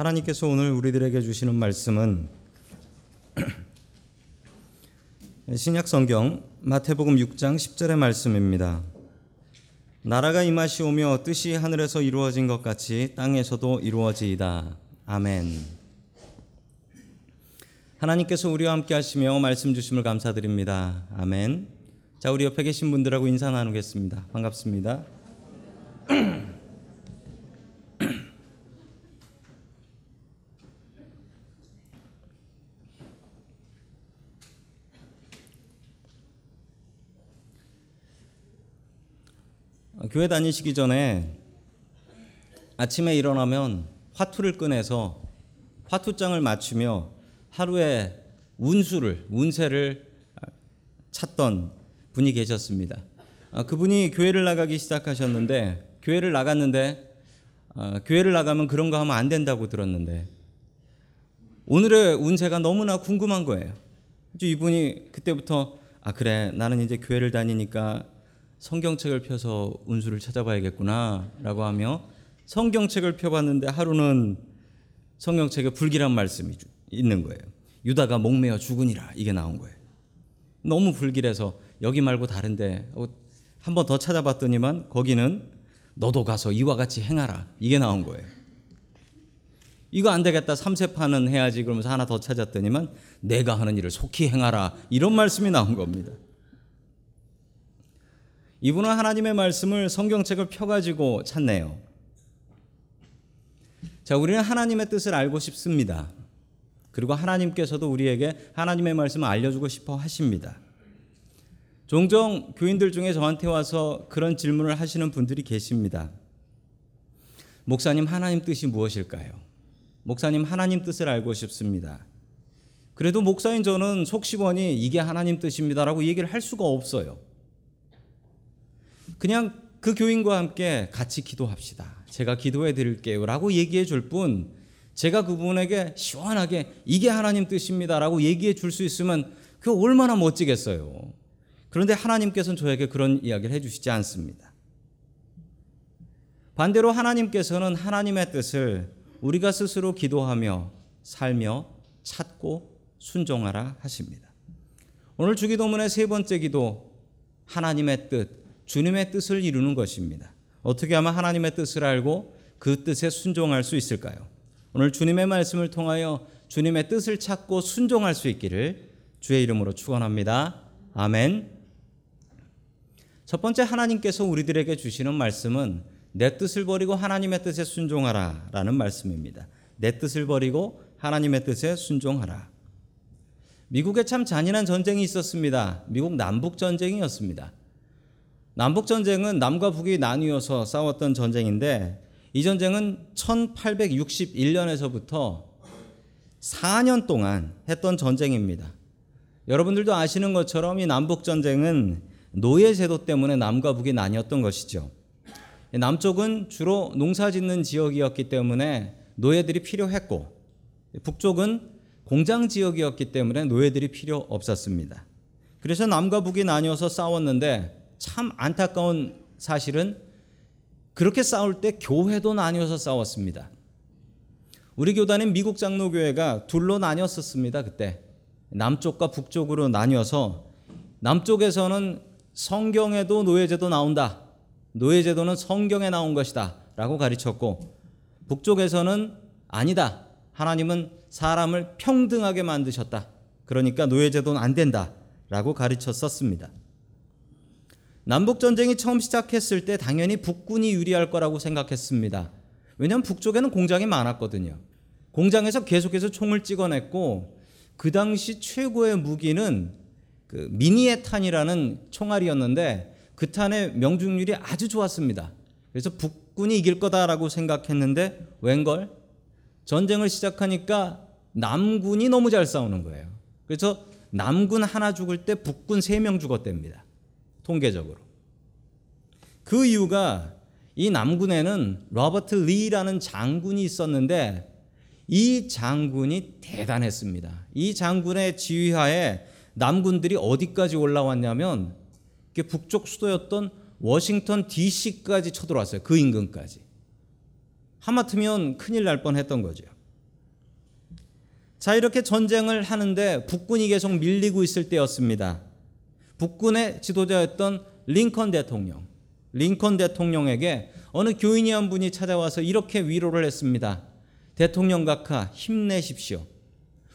하나님께서 오늘 우리들에게 주시는 말씀은 신약 성경 마태복음 6장 10절의 말씀입니다. 나라가 임하시오며 뜻이 하늘에서 이루어진 것 같이 땅에서도 이루어지이다. 아멘. 하나님께서 우리와 함께 하시며 말씀 주심을 감사드립니다. 아멘. 자, 우리 옆에 계신 분들하고 인사 나누겠습니다. 반갑습니다. 교회 다니시기 전에 아침에 일어나면 화투를 꺼내서 화투장을 맞추며 하루에 운수를 운세를 찾던 분이 계셨습니다. 아, 그분이 교회를 나가기 시작하셨는데 교회를 나갔는데 아, 교회를 나가면 그런 거 하면 안 된다고 들었는데 오늘의 운세가 너무나 궁금한 거예요. 이분이 그때부터 아 그래 나는 이제 교회를 다니니까 성경책을 펴서 운수를 찾아봐야겠구나라고 하며 성경책을 펴봤는데 하루는 성경책에 불길한 말씀이 있는 거예요. 유다가 목매어 죽으니라 이게 나온 거예요. 너무 불길해서 여기 말고 다른데 어, 한번 더 찾아봤더니만 거기는 너도 가서 이와 같이 행하라 이게 나온 거예요. 이거 안 되겠다 삼세판은 해야지 그러면서 하나 더 찾았더니만 내가 하는 일을 속히 행하라 이런 말씀이 나온 겁니다. 이분은 하나님의 말씀을 성경책을 펴가지고 찾네요. 자, 우리는 하나님의 뜻을 알고 싶습니다. 그리고 하나님께서도 우리에게 하나님의 말씀을 알려주고 싶어 하십니다. 종종 교인들 중에 저한테 와서 그런 질문을 하시는 분들이 계십니다. 목사님, 하나님 뜻이 무엇일까요? 목사님, 하나님 뜻을 알고 싶습니다. 그래도 목사인 저는 속시원히 이게 하나님 뜻입니다라고 얘기를 할 수가 없어요. 그냥 그 교인과 함께 같이 기도합시다. 제가 기도해 드릴게요. 라고 얘기해 줄 뿐, 제가 그분에게 시원하게 이게 하나님 뜻입니다 라고 얘기해 줄 수 있으면 그 얼마나 멋지겠어요. 그런데 하나님께서는 저에게 그런 이야기를 해 주시지 않습니다. 반대로 하나님께서는 하나님의 뜻을 우리가 스스로 기도하며 살며 찾고 순종하라 하십니다. 오늘 주기도문의 세 번째 기도 하나님의 뜻 주님의 뜻을 이루는 것입니다. 어떻게 하면 하나님의 뜻을 알고 그 뜻에 순종할 수 있을까요? 오늘 주님의 말씀을 통하여 주님의 뜻을 찾고 순종할 수 있기를 주의 이름으로 축원합니다. 아멘. 첫 번째 하나님께서 우리들에게 주시는 말씀은 내 뜻을 버리고 하나님의 뜻에 순종하라라는 말씀입니다. 내 뜻을 버리고 하나님의 뜻에 순종하라. 미국에 참 잔인한 전쟁이 있었습니다. 미국 남북 전쟁이었습니다. 남북 전쟁은 남과 북이 나뉘어서 싸웠던 전쟁인데 이 전쟁은 1861년에서부터 4년 동안 했던 전쟁입니다. 여러분들도 아시는 것처럼 이 남북 전쟁은 노예 제도 때문에 남과 북이 나뉘었던 것이죠. 남쪽은 주로 농사 짓는 지역이었기 때문에 노예들이 필요했고 북쪽은 공장 지역이었기 때문에 노예들이 필요 없었습니다. 그래서 남과 북이 나뉘어서 싸웠는데 참 안타까운 사실은 그렇게 싸울 때 교회도 나뉘어서 싸웠습니다. 우리 교단인 미국 장로교회가 둘로 나뉘었었습니다. 그때 남쪽과 북쪽으로 나뉘어서 남쪽에서는 성경에도 노예제도 나온다. 노예제도는 성경에 나온 것이다. 라고 가르쳤고 북쪽에서는 아니다. 하나님은 사람을 평등하게 만드셨다. 그러니까 노예제도는 안 된다. 라고 가르쳤었습니다. 남북 전쟁이 처음 시작했을 때 당연히 북군이 유리할 거라고 생각했습니다. 왜냐하면 북쪽에는 공장이 많았거든요. 공장에서 계속해서 총을 찍어냈고 그 당시 최고의 무기는 그 미니에탄이라는 총알이었는데 그 탄의 명중률이 아주 좋았습니다. 그래서 북군이 이길 거다라고 생각했는데 웬걸 전쟁을 시작하니까 남군이 너무 잘 싸우는 거예요. 그래서 남군 하나 죽을 때 북군 세 명 죽었답니다. 통계적으로. 그 이유가 이 남군에는 로버트 리라는 장군이 있었는데 이 장군이 대단했습니다. 이 장군의 지휘하에 남군들이 어디까지 올라왔냐면 북쪽 수도였던 워싱턴 DC까지 쳐들어왔어요. 그 인근까지. 하마터면 큰일 날 뻔했던 거죠. 자, 이렇게 전쟁을 하는데 북군이 계속 밀리고 있을 때였습니다. 북군의 지도자였던 링컨 대통령. 링컨 대통령에게 어느 교인이 한 분이 찾아와서 이렇게 위로를 했습니다. 대통령 각하 힘내십시오.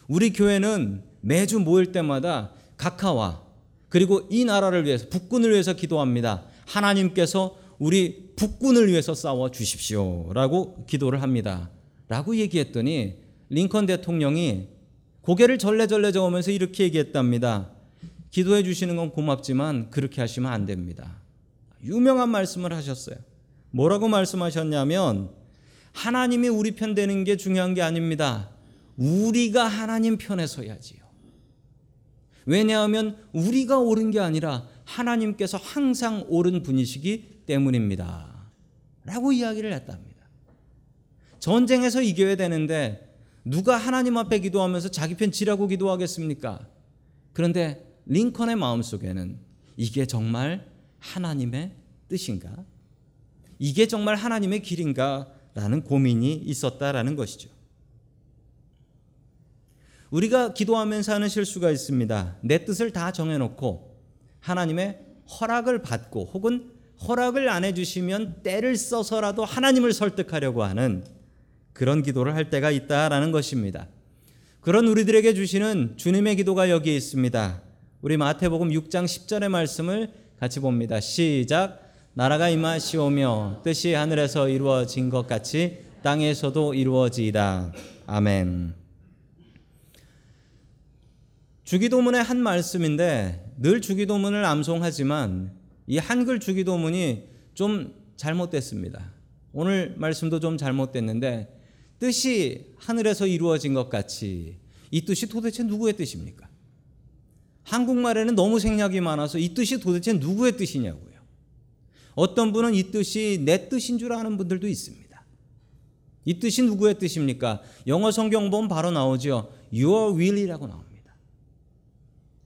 우리 교회는 매주 모일 때마다 각하와 그리고 이 나라를 위해서 북군을 위해서 기도합니다. 하나님께서 우리 북군을 위해서 싸워 주십시오 라고 기도를 합니다. 라고 얘기했더니 링컨 대통령이 고개를 절레절레 저으면서 이렇게 얘기했답니다. 기도해 주시는 건 고맙지만 그렇게 하시면 안 됩니다. 유명한 말씀을 하셨어요. 뭐라고 말씀하셨냐면 하나님이 우리 편 되는 게 중요한 게 아닙니다. 우리가 하나님 편에 서야지요. 왜냐하면 우리가 옳은 게 아니라 하나님께서 항상 옳은 분이시기 때문입니다. 라고 이야기를 했답니다. 전쟁에서 이겨야 되는데 누가 하나님 앞에 기도하면서 자기 편 지라고 기도하겠습니까? 그런데 링컨의 마음속에는 이게 정말 하나님의 뜻인가? 이게 정말 하나님의 길인가? 라는 고민이 있었다라는 것이죠. 우리가 기도하면서 하는 실수가 있습니다. 내 뜻을 다 정해놓고 하나님의 허락을 받고 혹은 허락을 안 해주시면 때를 써서라도 하나님을 설득하려고 하는 그런 기도를 할 때가 있다라는 것입니다. 그런 우리들에게 주시는 주님의 기도가 여기에 있습니다. 우리 마태복음 6장 10절의 말씀을 같이 봅니다. 시작. 나라가 임하시오며 뜻이 하늘에서 이루어진 것 같이 땅에서도 이루어지이다. 아멘. 주기도문의 한 말씀인데 늘 주기도문을 암송하지만 이 한글 주기도문이 좀 잘못됐습니다. 오늘 말씀도 좀 잘못됐는데 뜻이 하늘에서 이루어진 것 같이 이 뜻이 도대체 누구의 뜻입니까? 한국말에는 너무 생략이 많아서 이 뜻이 도대체 누구의 뜻이냐고요. 어떤 분은 이 뜻이 내 뜻인 줄 아는 분들도 있습니다. 이 뜻이 누구의 뜻입니까? 영어 성경 보면 바로 나오죠. Your will이라고 나옵니다.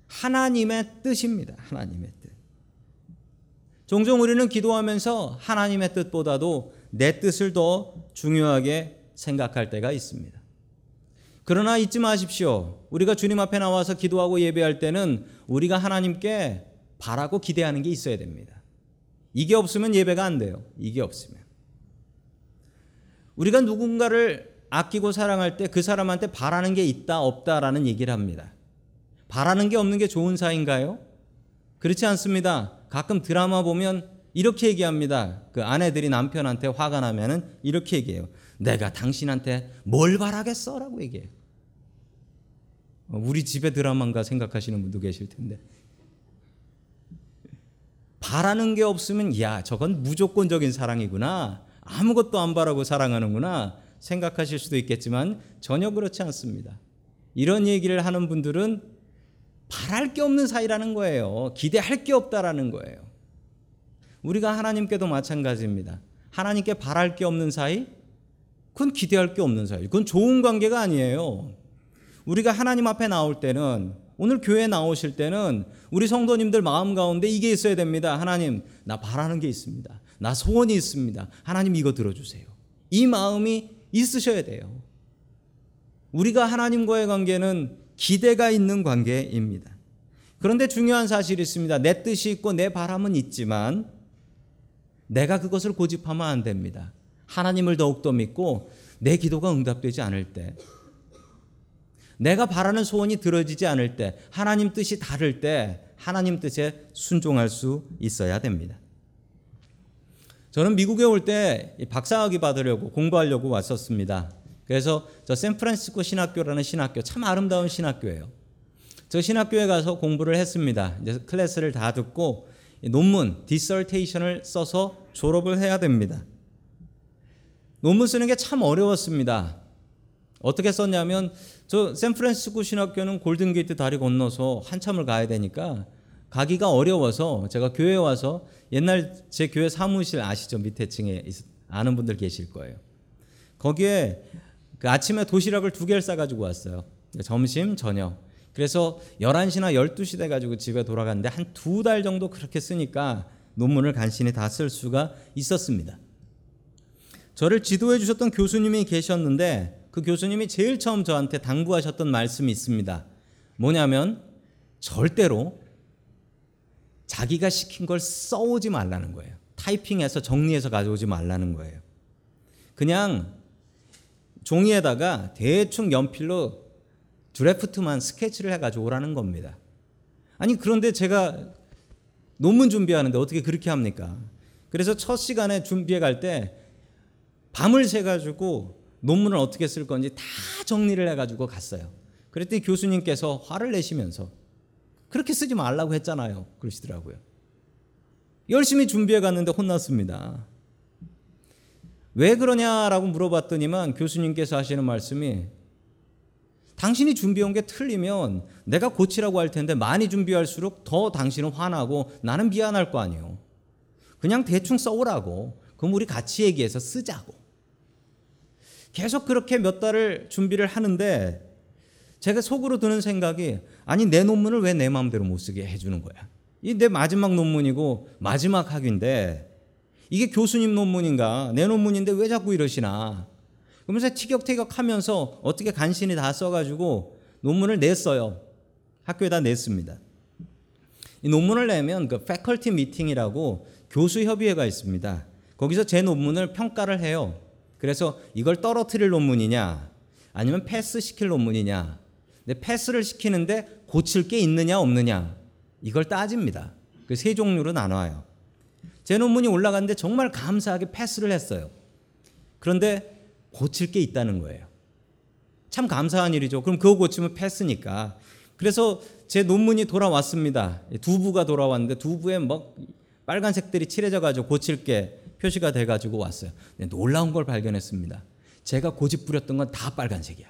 하나님의 뜻입니다. 하나님의 뜻. 종종 우리는 기도하면서 하나님의 뜻보다도 내 뜻을 더 중요하게 생각할 때가 있습니다. 그러나 잊지 마십시오. 우리가 주님 앞에 나와서 기도하고 예배할 때는 우리가 하나님께 바라고 기대하는 게 있어야 됩니다. 이게 없으면 예배가 안 돼요. 이게 없으면. 우리가 누군가를 아끼고 사랑할 때 그 사람한테 바라는 게 있다 없다라는 얘기를 합니다. 바라는 게 없는 게 좋은 사이인가요? 그렇지 않습니다. 가끔 드라마 보면 이렇게 얘기합니다. 그 아내들이 남편한테 화가 나면은 이렇게 얘기해요. 내가 당신한테 뭘 바라겠어라고 얘기해요. 어, 우리 집의 드라마인가 생각하시는 분도 계실 텐데. 바라는 게 없으면 야, 저건 무조건적인 사랑이구나. 아무것도 안 바라고 사랑하는구나 생각하실 수도 있겠지만 전혀 그렇지 않습니다. 이런 얘기를 하는 분들은 바랄 게 없는 사이라는 거예요. 기대할 게 없다라는 거예요. 우리가 하나님께도 마찬가지입니다. 하나님께 바랄 게 없는 사이? 그건 기대할 게 없는 사이. 그건 좋은 관계가 아니에요. 우리가 하나님 앞에 나올 때는 오늘 교회 나오실 때는 우리 성도님들 마음 가운데 이게 있어야 됩니다. 하나님, 나 바라는 게 있습니다. 나 소원이 있습니다. 하나님 이거 들어주세요. 이 마음이 있으셔야 돼요. 우리가 하나님과의 관계는 기대가 있는 관계입니다. 그런데 중요한 사실이 있습니다. 내 뜻이 있고 내 바람은 있지만 내가 그것을 고집하면 안 됩니다. 하나님을 더욱더 믿고 내 기도가 응답되지 않을 때 내가 바라는 소원이 들어지지 않을 때 하나님 뜻이 다를 때 하나님 뜻에 순종할 수 있어야 됩니다. 저는 미국에 올 때 박사학위 받으려고 공부하려고 왔었습니다. 그래서 저 샌프란시스코 신학교라는 신학교 참 아름다운 신학교예요. 저 신학교에 가서 공부를 했습니다. 이제 클래스를 다 듣고 논문 디설테이션을 써서 졸업을 해야 됩니다. 논문 쓰는 게 참 어려웠습니다. 어떻게 썼냐면 저 샌프란시스코 신학교는 골든게이트 다리 건너서 한참을 가야 되니까 가기가 어려워서 제가 교회 와서 옛날 제 교회 사무실 아시죠? 밑에 층에 아는 분들 계실 거예요. 거기에 그 아침에 도시락을 두 개를 싸가지고 왔어요. 점심, 저녁. 그래서 11시나 12시 돼가지고 집에 돌아갔는데 한 두 달 정도 그렇게 쓰니까 논문을 간신히 다 쓸 수가 있었습니다. 저를 지도해 주셨던 교수님이 계셨는데 그 교수님이 제일 처음 저한테 당부하셨던 말씀이 있습니다. 뭐냐면 절대로 자기가 시킨 걸 써오지 말라는 거예요. 타이핑해서 정리해서 가져오지 말라는 거예요. 그냥 종이에다가 대충 연필로 드래프트만 스케치를 해가지고 오라는 겁니다. 아니 그런데 제가 논문 준비하는데 어떻게 그렇게 합니까? 그래서 첫 시간에 준비해 갈 때 밤을 새 가지고 논문을 어떻게 쓸 건지 다 정리를 해 가지고 갔어요. 그랬더니 교수님께서 화를 내시면서 그렇게 쓰지 말라고 했잖아요. 그러시더라고요. 열심히 준비해 갔는데 혼났습니다. 왜 그러냐라고 물어봤더니만 교수님께서 하시는 말씀이 당신이 준비한 게 틀리면 내가 고치라고 할 텐데 많이 준비할수록 더 당신은 화나고 나는 미안할 거 아니에요. 그냥 대충 써오라고. 그럼 우리 같이 얘기해서 쓰자고. 계속 그렇게 몇 달을 준비를 하는데 제가 속으로 드는 생각이 아니 내 논문을 왜 내 마음대로 못 쓰게 해주는 거야. 이 내 마지막 논문이고 마지막 학위인데 이게 교수님 논문인가 내 논문인데 왜 자꾸 이러시나. 그러면서 티격태격하면서 어떻게 간신히 다 써가지고 논문을 냈어요. 학교에다 냈습니다. 이 논문을 내면 그 패컬티 미팅이라고 교수 협의회가 있습니다. 거기서 제 논문을 평가를 해요. 그래서 이걸 떨어뜨릴 논문이냐 아니면 패스 시킬 논문이냐. 근데 패스를 시키는데 고칠 게 있느냐 없느냐 이걸 따집니다. 그 세 종류로 나눠요. 제 논문이 올라갔는데 정말 감사하게 패스를 했어요. 그런데 고칠 게 있다는 거예요. 참 감사한 일이죠. 그럼 그거 고치면 패스니까. 그래서 제 논문이 돌아왔습니다. 두부가 돌아왔는데 두부에 뭐 빨간색들이 칠해져 가지고 고칠 게 표시가 돼 가지고 왔어요. 놀라운 걸 발견했습니다. 제가 고집 부렸던 건 다 빨간색이야.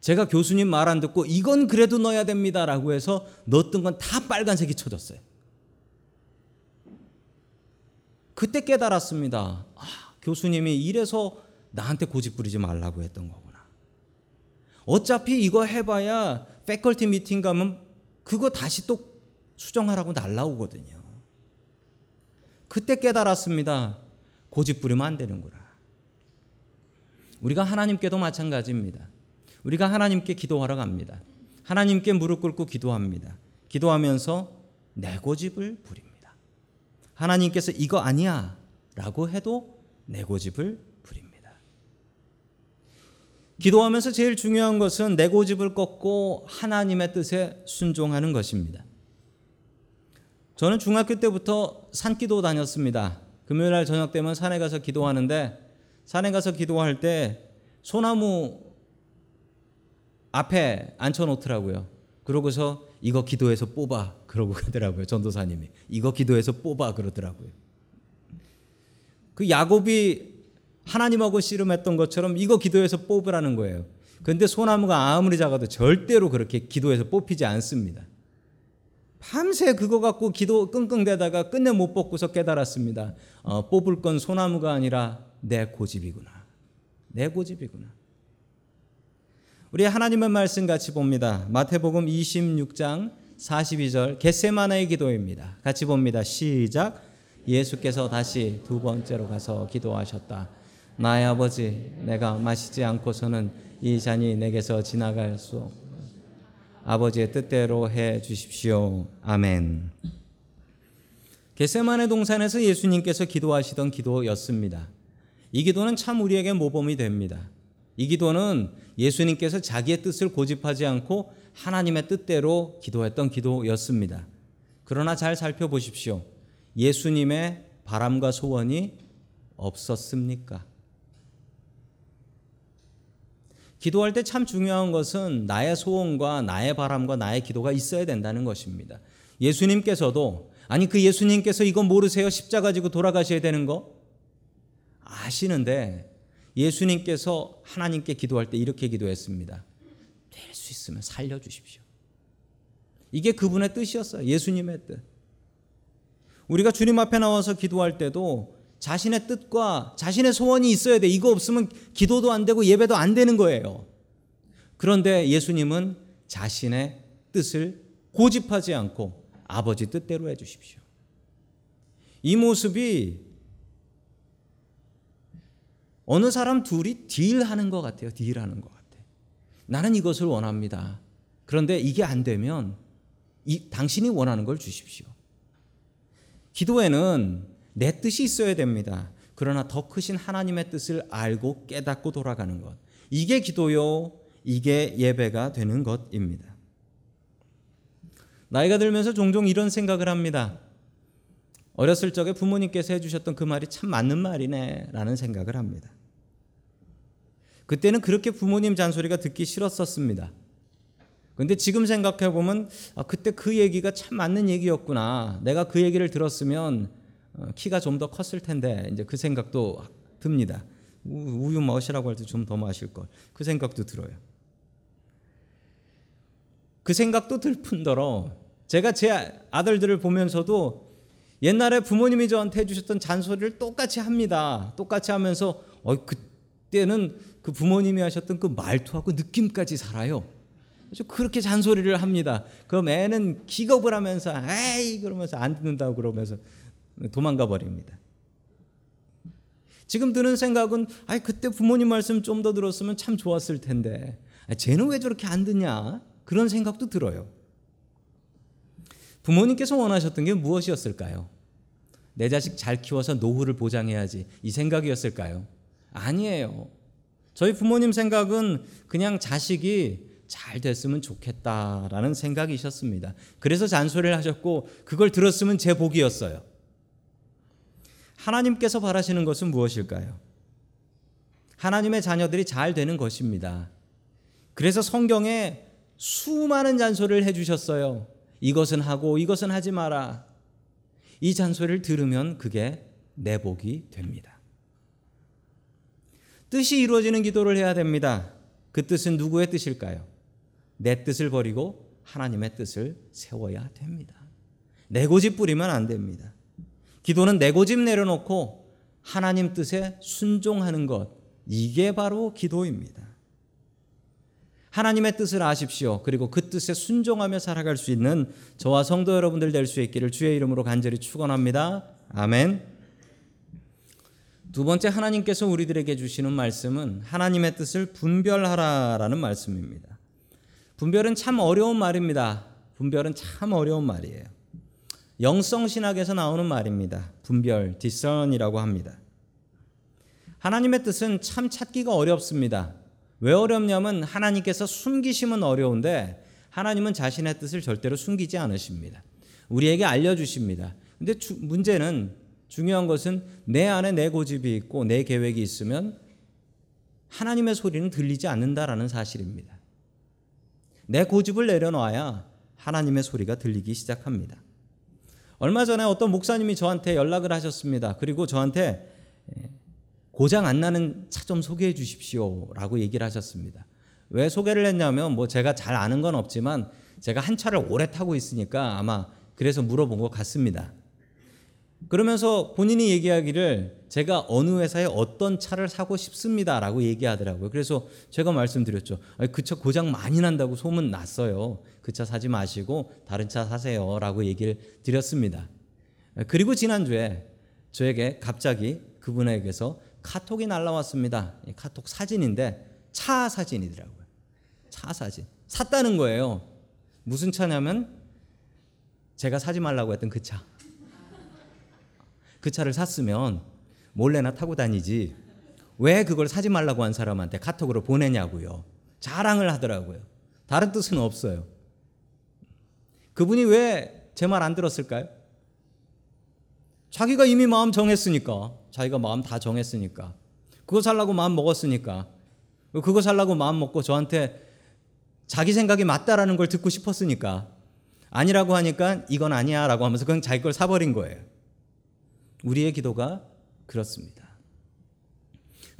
제가 교수님 말 안 듣고 이건 그래도 넣어야 됩니다라고 해서 넣었던 건 다 빨간색이 쳐졌어요. 그때 깨달았습니다. 아, 교수님이 이래서 나한테 고집 부리지 말라고 했던 거구나. 어차피 이거 해봐야 패컬티 미팅 가면 그거 다시 또 수정하라고 날라오거든요. 그때 깨달았습니다. 고집 부리면 안 되는구나. 우리가 하나님께도 마찬가지입니다. 우리가 하나님께 기도하러 갑니다. 하나님께 무릎 꿇고 기도합니다. 기도하면서 내 고집을 부립니다. 하나님께서 이거 아니야 라고 해도 내 고집을 부립니다. 기도하면서 제일 중요한 것은 내 고집을 꺾고 하나님의 뜻에 순종하는 것입니다. 저는 중학교 때부터 산기도 다녔습니다. 금요일 날 저녁 되면 산에 가서 기도하는데 산에 가서 기도할 때 소나무 앞에 앉혀 놓더라고요. 그러고서 이거 기도해서 뽑아 그러고 가더라고요. 전도사님이 이거 기도해서 뽑아 그러더라고요. 그 야곱이 하나님하고 씨름했던 것처럼 이거 기도해서 뽑으라는 거예요. 근데 소나무가 아무리 작아도 절대로 그렇게 기도해서 뽑히지 않습니다. 밤새 그거 갖고 기도 끙끙대다가 끝내 못 뽑고서 깨달았습니다. 어, 뽑을 건 소나무가 아니라 내 고집이구나. 내 고집이구나. 우리 하나님의 말씀 같이 봅니다. 마태복음 26장 42절 겟세마나의 기도입니다. 같이 봅니다. 시작. 예수께서 다시 두 번째로 가서 기도하셨다. 나의 아버지, 내가 마시지 않고서는 이 잔이 내게서 지나갈 수 없. 아버지의 뜻대로 해 주십시오. 아멘. 겟세마네 동산에서 예수님께서 기도하시던 기도였습니다. 이 기도는 참 우리에게 모범이 됩니다. 이 기도는 예수님께서 자기의 뜻을 고집하지 않고 하나님의 뜻대로 기도했던 기도였습니다. 그러나 잘 살펴보십시오. 예수님의 바람과 소원이 없었습니까? 기도할 때 참 중요한 것은 나의 소원과 나의 바람과 나의 기도가 있어야 된다는 것입니다. 예수님께서도 아니 그 예수님께서 이거 모르세요? 십자가 지고 돌아가셔야 되는 거 아시는데 예수님께서 하나님께 기도할 때 이렇게 기도했습니다. 될 수 있으면 살려 주십시오. 이게 그분의 뜻이었어요. 예수님의 뜻. 우리가 주님 앞에 나와서 기도할 때도 자신의 뜻과 자신의 소원이 있어야 돼. 이거 없으면 기도도 안 되고 예배도 안 되는 거예요. 그런데 예수님은 자신의 뜻을 고집하지 않고 아버지 뜻대로 해 주십시오. 이 모습이 어느 사람 둘이 딜하는 것 같아요. 딜하는 것 같아. 나는 이것을 원합니다. 그런데 이게 안 되면 이, 당신이 원하는 걸 주십시오. 기도에는 내 뜻이 있어야 됩니다. 그러나 더 크신 하나님의 뜻을 알고 깨닫고 돌아가는 것. 이게 기도요. 이게 예배가 되는 것입니다. 나이가 들면서 종종 이런 생각을 합니다. 어렸을 적에 부모님께서 해주셨던 그 말이 참 맞는 말이네 라는 생각을 합니다. 그때는 그렇게 부모님 잔소리가 듣기 싫었었습니다. 근데 지금 생각해 보면 아, 그때 그 얘기가 참 맞는 얘기였구나. 내가 그 얘기를 들었으면 어, 키가 좀 더 컸을 텐데 이제 그 생각도 듭니다. 우유 마시라고 할 때 좀 더 마실 걸. 그 생각도 들어요. 그 생각도 들 뿐더러 제가 제 아들들을 보면서도 옛날에 부모님이 저한테 해주셨던 잔소리를 똑같이 합니다. 똑같이 하면서 어 그때는 그 부모님이 하셨던 그 말투하고 느낌까지 살아요. 그렇게 잔소리를 합니다. 그럼 애는 기겁을 하면서 에이 그러면서 안 듣는다고 그러면서 도망가 버립니다. 지금 드는 생각은 아 그때 부모님 말씀 좀 더 들었으면 참 좋았을 텐데 아, 쟤는 왜 저렇게 안 듣냐 그런 생각도 들어요. 부모님께서 원하셨던 게 무엇이었을까요? 내 자식 잘 키워서 노후를 보장해야지 이 생각이었을까요? 아니에요. 저희 부모님 생각은 그냥 자식이 잘 됐으면 좋겠다라는 생각이셨습니다. 그래서 잔소리를 하셨고 그걸 들었으면 제 복이었어요. 하나님께서 바라시는 것은 무엇일까요? 하나님의 자녀들이 잘 되는 것입니다. 그래서 성경에 수많은 잔소리를 해주셨어요. 이것은 하고 이것은 하지 마라. 이 잔소리를 들으면 그게 내 복이 됩니다. 뜻이 이루어지는 기도를 해야 됩니다. 그 뜻은 누구의 뜻일까요? 내 뜻을 버리고 하나님의 뜻을 세워야 됩니다. 내 고집 부리면 안 됩니다. 기도는 내 고집 내려놓고 하나님 뜻에 순종하는 것. 이게 바로 기도입니다. 하나님의 뜻을 아십시오. 그리고 그 뜻에 순종하며 살아갈 수 있는 저와 성도 여러분들 될 수 있기를 주의 이름으로 간절히 축원합니다. 아멘. 두 번째 하나님께서 우리들에게 주시는 말씀은 하나님의 뜻을 분별하라라는 말씀입니다. 분별은 참 어려운 말입니다. 분별은 참 어려운 말이에요. 영성 신학에서 나오는 말입니다. 분별, discern이라고 합니다. 하나님의 뜻은 참 찾기가 어렵습니다. 왜 어렵냐면 하나님께서 숨기심은 어려운데 하나님은 자신의 뜻을 절대로 숨기지 않으십니다. 우리에게 알려주십니다. 근데 주, 문제는 중요한 것은 내 안에 내 고집이 있고 내 계획이 있으면 하나님의 소리는 들리지 않는다라는 사실입니다. 내 고집을 내려놔야 하나님의 소리가 들리기 시작합니다. 얼마 전에 어떤 목사님이 저한테 연락을 하셨습니다. 그리고 저한테 고장 안 나는 차 좀 소개해 주십시오 라고 얘기를 하셨습니다. 왜 소개를 했냐면 뭐 제가 잘 아는 건 없지만 제가 한 차를 오래 타고 있으니까 아마 그래서 물어본 것 같습니다. 그러면서 본인이 얘기하기를 제가 어느 회사에 어떤 차를 사고 싶습니다라고 얘기하더라고요. 그래서 제가 말씀드렸죠. 그 차 고장 많이 난다고 소문 났어요. 그 차 사지 마시고 다른 차 사세요라고 얘기를 드렸습니다. 그리고 지난주에 저에게 갑자기 그분에게서 카톡이 날라왔습니다. 카톡 사진인데 차 사진이더라고요. 차 사진. 샀다는 거예요. 무슨 차냐면 제가 사지 말라고 했던 그 차. 그 차를 샀으면 몰래나 타고 다니지. 왜 그걸 사지 말라고 한 사람한테 카톡으로 보내냐고요. 자랑을 하더라고요. 다른 뜻은 없어요. 그분이 왜 제 말 안 들었을까요? 자기가 이미 마음 정했으니까. 자기가 마음 다 정했으니까. 그거 살라고 마음 먹었으니까. 그거 살라고 마음 먹고 저한테 자기 생각이 맞다라는 걸 듣고 싶었으니까. 아니라고 하니까 이건 아니야 라고 하면서 그냥 자기 걸 사버린 거예요. 우리의 기도가 그렇습니다.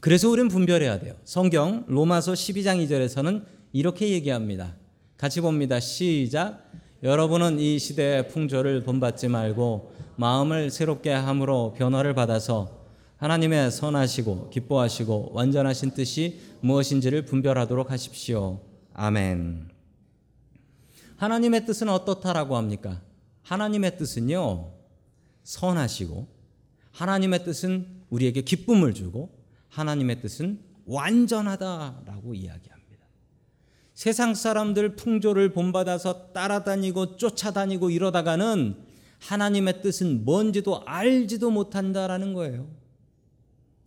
그래서 우리는 분별해야 돼요. 성경 로마서 12장 2절에서는 이렇게 얘기합니다. 같이 봅니다. 시작. 여러분은 이 시대의 풍조를 본받지 말고 마음을 새롭게 함으로 변화를 받아서 하나님의 선하시고 기뻐하시고 완전하신 뜻이 무엇인지를 분별하도록 하십시오. 아멘. 하나님의 뜻은 어떻다라고 합니까? 하나님의 뜻은요, 선하시고, 하나님의 뜻은 우리에게 기쁨을 주고, 하나님의 뜻은 완전하다라고 이야기합니다. 세상 사람들 풍조를 본받아서 따라다니고 쫓아다니고 이러다가는 하나님의 뜻은 뭔지도 알지도 못한다라는 거예요.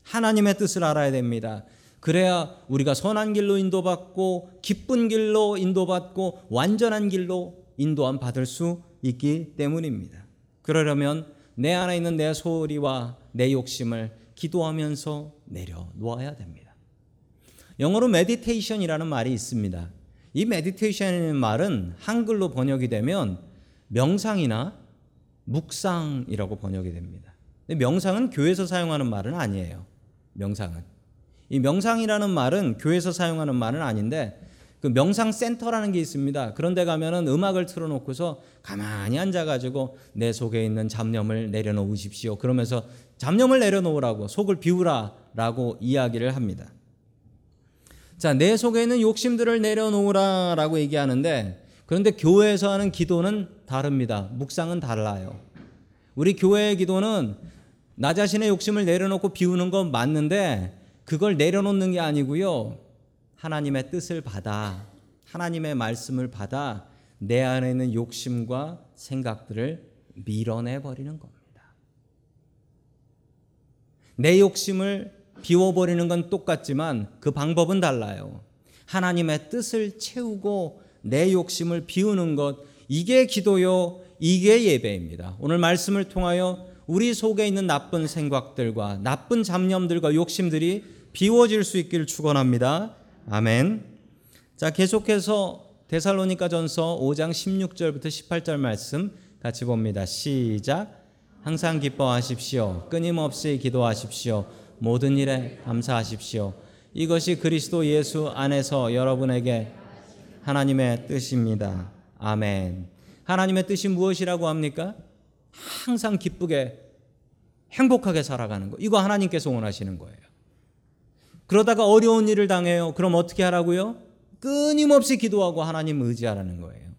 하나님의 뜻을 알아야 됩니다. 그래야 우리가 선한 길로 인도받고 기쁜 길로 인도받고 완전한 길로 인도함 받을 수 있기 때문입니다. 그러려면 내 안에 있는 내 소리와 내 욕심을 기도하면서 내려놓아야 됩니다. 영어로 meditation이라는 말이 있습니다. 이 meditation이라는 말은 한글로 번역이 되면 명상이나 묵상이라고 번역이 됩니다. 명상은 교회에서 사용하는 말은 아니에요. 명상은. 이 명상이라는 말은 교회에서 사용하는 말은 아닌데 그 명상 센터라는 게 있습니다. 그런데 가면은 음악을 틀어놓고서 가만히 앉아가지고 내 속에 있는 잡념을 내려놓으십시오. 그러면서 잡념을 내려놓으라고 속을 비우라라고 이야기를 합니다. 자, 내 속에 있는 욕심들을 내려놓으라라고 얘기하는데 그런데 교회에서 하는 기도는 다릅니다. 묵상은 달라요. 우리 교회의 기도는 나 자신의 욕심을 내려놓고 비우는 건 맞는데 그걸 내려놓는 게 아니고요. 하나님의 뜻을 받아 하나님의 말씀을 받아 내 안에 있는 욕심과 생각들을 밀어내 버리는 겁니다. 내 욕심을 비워 버리는 건 똑같지만 그 방법은 달라요. 하나님의 뜻을 채우고 내 욕심을 비우는 것, 이게 기도요, 이게 예배입니다. 오늘 말씀을 통하여 우리 속에 있는 나쁜 생각들과 나쁜 잡념들과 욕심들이 비워질 수 있기를 축원합니다. 아멘. 자, 계속해서 데살로니가 전서 5장 16절부터 18절 말씀 같이 봅니다. 시작. 항상 기뻐하십시오. 끊임없이 기도하십시오. 모든 일에 감사하십시오. 이것이 그리스도 예수 안에서 여러분에게 하나님의 뜻입니다. 아멘. 하나님의 뜻이 무엇이라고 합니까? 항상 기쁘게 행복하게 살아가는 거. 이거 하나님께서 원하시는 거예요. 그러다가 어려운 일을 당해요. 그럼 어떻게 하라고요? 끊임없이 기도하고 하나님 의지하라는 거예요.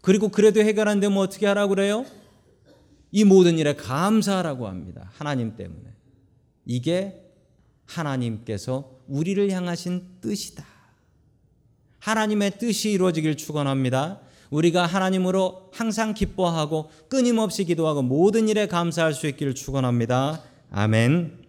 그리고 그래도 해결 안 되면 어떻게 하라고 그래요? 이 모든 일에 감사하라고 합니다. 하나님 때문에. 이게 하나님께서 우리를 향하신 뜻이다. 하나님의 뜻이 이루어지길 축원합니다. 우리가 하나님으로 항상 기뻐하고 끊임없이 기도하고 모든 일에 감사할 수 있기를 축원합니다. 아멘.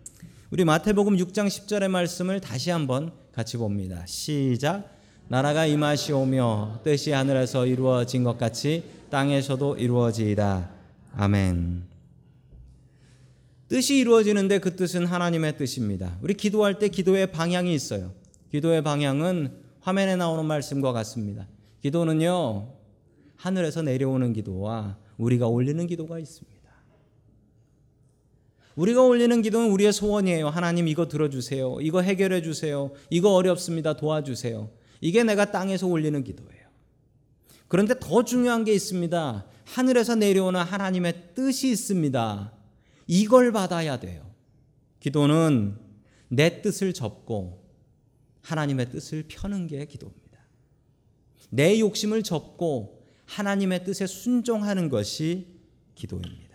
우리 마태복음 6장 10절의 말씀을 다시 한번 같이 봅니다. 시작. 나라가 임하시오며 뜻이 하늘에서 이루어진 것 같이 땅에서도 이루어지이다. 아멘. 뜻이 이루어지는데 그 뜻은 하나님의 뜻입니다. 우리 기도할 때 기도의 방향이 있어요. 기도의 방향은 화면에 나오는 말씀과 같습니다. 기도는요, 하늘에서 내려오는 기도와 우리가 올리는 기도가 있습니다. 우리가 올리는 기도는 우리의 소원이에요. 하나님 이거 들어주세요. 이거 해결해 주세요. 이거 어렵습니다. 도와주세요. 이게 내가 땅에서 올리는 기도예요. 그런데 더 중요한 게 있습니다. 하늘에서 내려오는 하나님의 뜻이 있습니다. 이걸 받아야 돼요. 기도는 내 뜻을 접고 하나님의 뜻을 펴는 게 기도입니다. 내 욕심을 접고 하나님의 뜻에 순종하는 것이 기도입니다.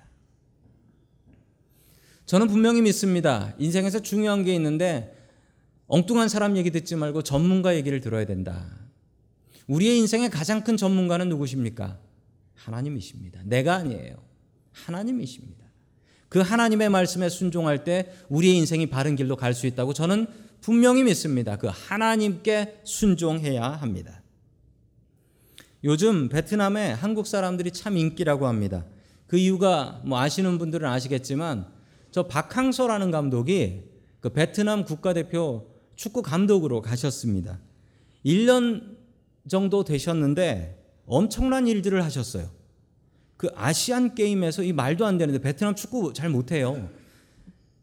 저는 분명히 믿습니다. 인생에서 중요한 게 있는데 엉뚱한 사람 얘기 듣지 말고 전문가 얘기를 들어야 된다. 우리의 인생의 가장 큰 전문가는 누구십니까? 하나님이십니다. 내가 아니에요. 하나님이십니다. 그 하나님의 말씀에 순종할 때 우리의 인생이 바른 길로 갈 수 있다고 저는 분명히 믿습니다. 그 하나님께 순종해야 합니다. 요즘 베트남에 한국 사람들이 참 인기라고 합니다. 그 이유가 뭐 아시는 분들은 아시겠지만 저 박항서라는 감독이 그 베트남 국가대표 축구 감독으로 가셨습니다. 1년 정도 되셨는데 엄청난 일들을 하셨어요. 그 아시안 게임에서 이 말도 안 되는데 베트남 축구 잘 못해요.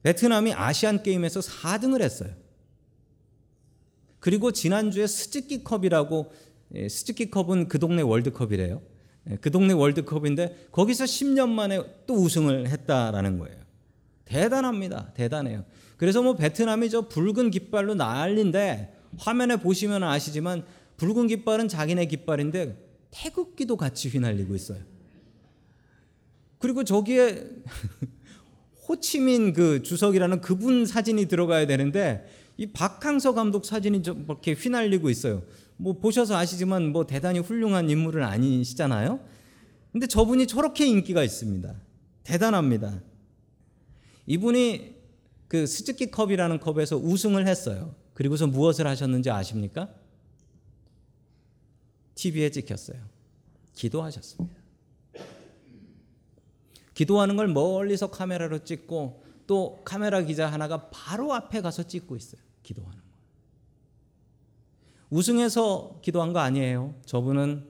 베트남이 아시안 게임에서 4등을 했어요. 그리고 지난주에 스즈키 컵이라고 예, 스즈키 컵은 그 동네 월드컵이래요. 예, 그 동네 월드컵인데 거기서 10년 만에 또 우승을 했다라는 거예요. 대단합니다. 대단해요. 그래서 뭐 베트남이 저 붉은 깃발로 난리인데 화면에 보시면 아시지만 붉은 깃발은 자기네 깃발인데 태극기도 같이 휘날리고 있어요. 그리고 저기에 호치민 그 주석이라는 그분 사진이 들어가야 되는데 이 박항서 감독 사진이 좀 이렇게 휘날리고 있어요. 뭐 보셔서 아시지만 뭐 대단히 훌륭한 인물은 아니시잖아요. 근데 저분이 저렇게 인기가 있습니다. 대단합니다. 이분이 그 스즈키 컵이라는 컵에서 우승을 했어요. 그리고서 무엇을 하셨는지 아십니까? TV에 찍혔어요. 기도하셨습니다. 기도하는 걸 멀리서 카메라로 찍고 또 카메라 기자 하나가 바로 앞에 가서 찍고 있어요. 기도하는 거. 우승해서 기도한 거 아니에요. 저분은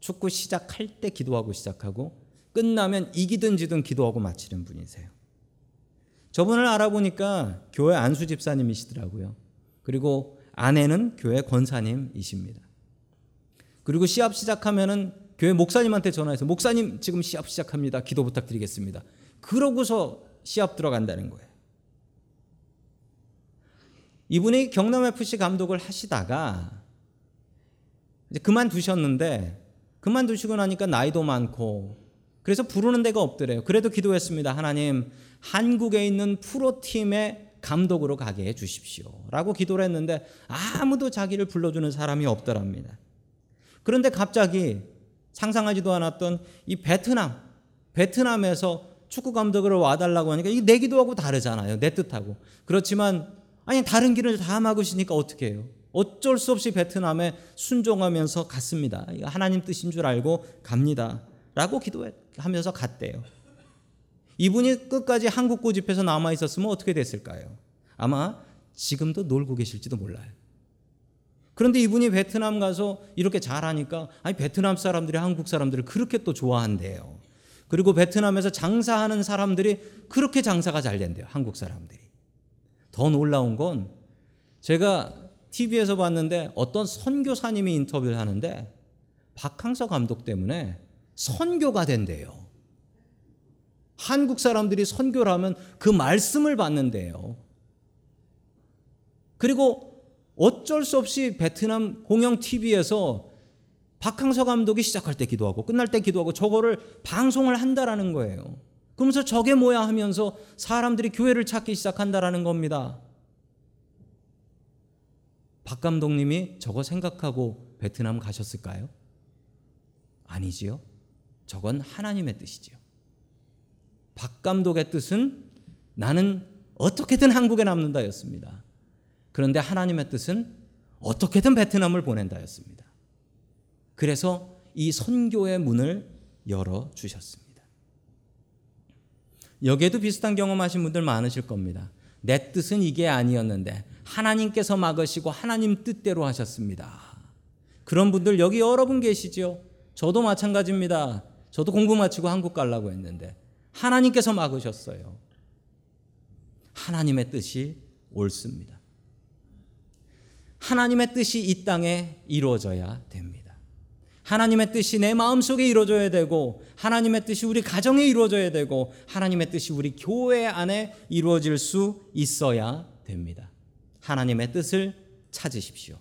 축구 시작할 때 기도하고 시작하고 끝나면 이기든 지든 기도하고 마치는 분이세요. 저분을 알아보니까 교회 안수 집사님이시더라고요. 그리고 아내는 교회 권사님이십니다. 그리고 시합 시작하면은 교회 목사님한테 전화해서 목사님 지금 시합 시작합니다. 기도 부탁드리겠습니다. 그러고서 시합 들어간다는 거예요. 이분이 경남 FC 감독을 하시다가 이제 그만두셨는데 그만두시고 나니까 나이도 많고 그래서 부르는 데가 없더래요. 그래도 기도했습니다. 하나님 한국에 있는 프로팀의 감독으로 가게 해 주십시오. 라고 기도를 했는데 아무도 자기를 불러주는 사람이 없더랍니다. 그런데 갑자기 상상하지도 않았던 이 베트남, 베트남에서 축구 감독으로 와달라고 하니까 이게 내 기도하고 다르잖아요. 내 뜻하고. 그렇지만 아니 다른 길을 다 막으시니까 어떻게 해요? 어쩔 수 없이 베트남에 순종하면서 갔습니다. 하나님 뜻인 줄 알고 갑니다. 라고 기도 하면서 갔대요. 이분이 끝까지 한국 고집해서 남아 있었으면 어떻게 됐을까요? 아마 지금도 놀고 계실지도 몰라요. 그런데 이분이 베트남 가서 이렇게 잘하니까 아니 베트남 사람들이 한국 사람들을 그렇게 또 좋아한대요. 그리고 베트남에서 장사하는 사람들이 그렇게 장사가 잘 된대요. 한국 사람들이. 더 놀라운 건 제가 TV에서 봤는데 어떤 선교사님이 인터뷰를 하는데 박항서 감독 때문에 선교가 된대요. 한국 사람들이 선교를 하면 그 말씀을 받는데요. 그리고 어쩔 수 없이 베트남 공영 TV에서 박항서 감독이 시작할 때 기도하고 끝날 때 기도하고 저거를 방송을 한다라는 거예요. 그러면서 저게 뭐야 하면서 사람들이 교회를 찾기 시작한다라는 겁니다. 박 감독님이 저거 생각하고 베트남 가셨을까요? 아니지요. 저건 하나님의 뜻이지요. 박 감독의 뜻은 나는 어떻게든 한국에 남는다였습니다. 그런데 하나님의 뜻은 어떻게든 베트남을 보낸다였습니다. 그래서 이 선교의 문을 열어 주셨습니다. 여기에도 비슷한 경험하신 분들 많으실 겁니다. 내 뜻은 이게 아니었는데 하나님께서 막으시고 하나님 뜻대로 하셨습니다. 그런 분들 여기 여러분 계시죠? 저도 마찬가지입니다. 저도 공부 마치고 한국 가려고 했는데 하나님께서 막으셨어요. 하나님의 뜻이 옳습니다. 하나님의 뜻이 이 땅에 이루어져야 됩니다. 하나님의 뜻이 내 마음속에 이루어져야 되고 하나님의 뜻이 우리 가정에 이루어져야 되고 하나님의 뜻이 우리 교회 안에 이루어질 수 있어야 됩니다. 하나님의 뜻을 찾으십시오.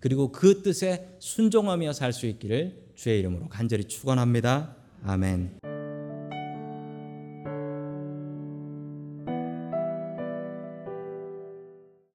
그리고 그 뜻에 순종하며 살 수 있기를 주의 이름으로 간절히 축원합니다. 아멘.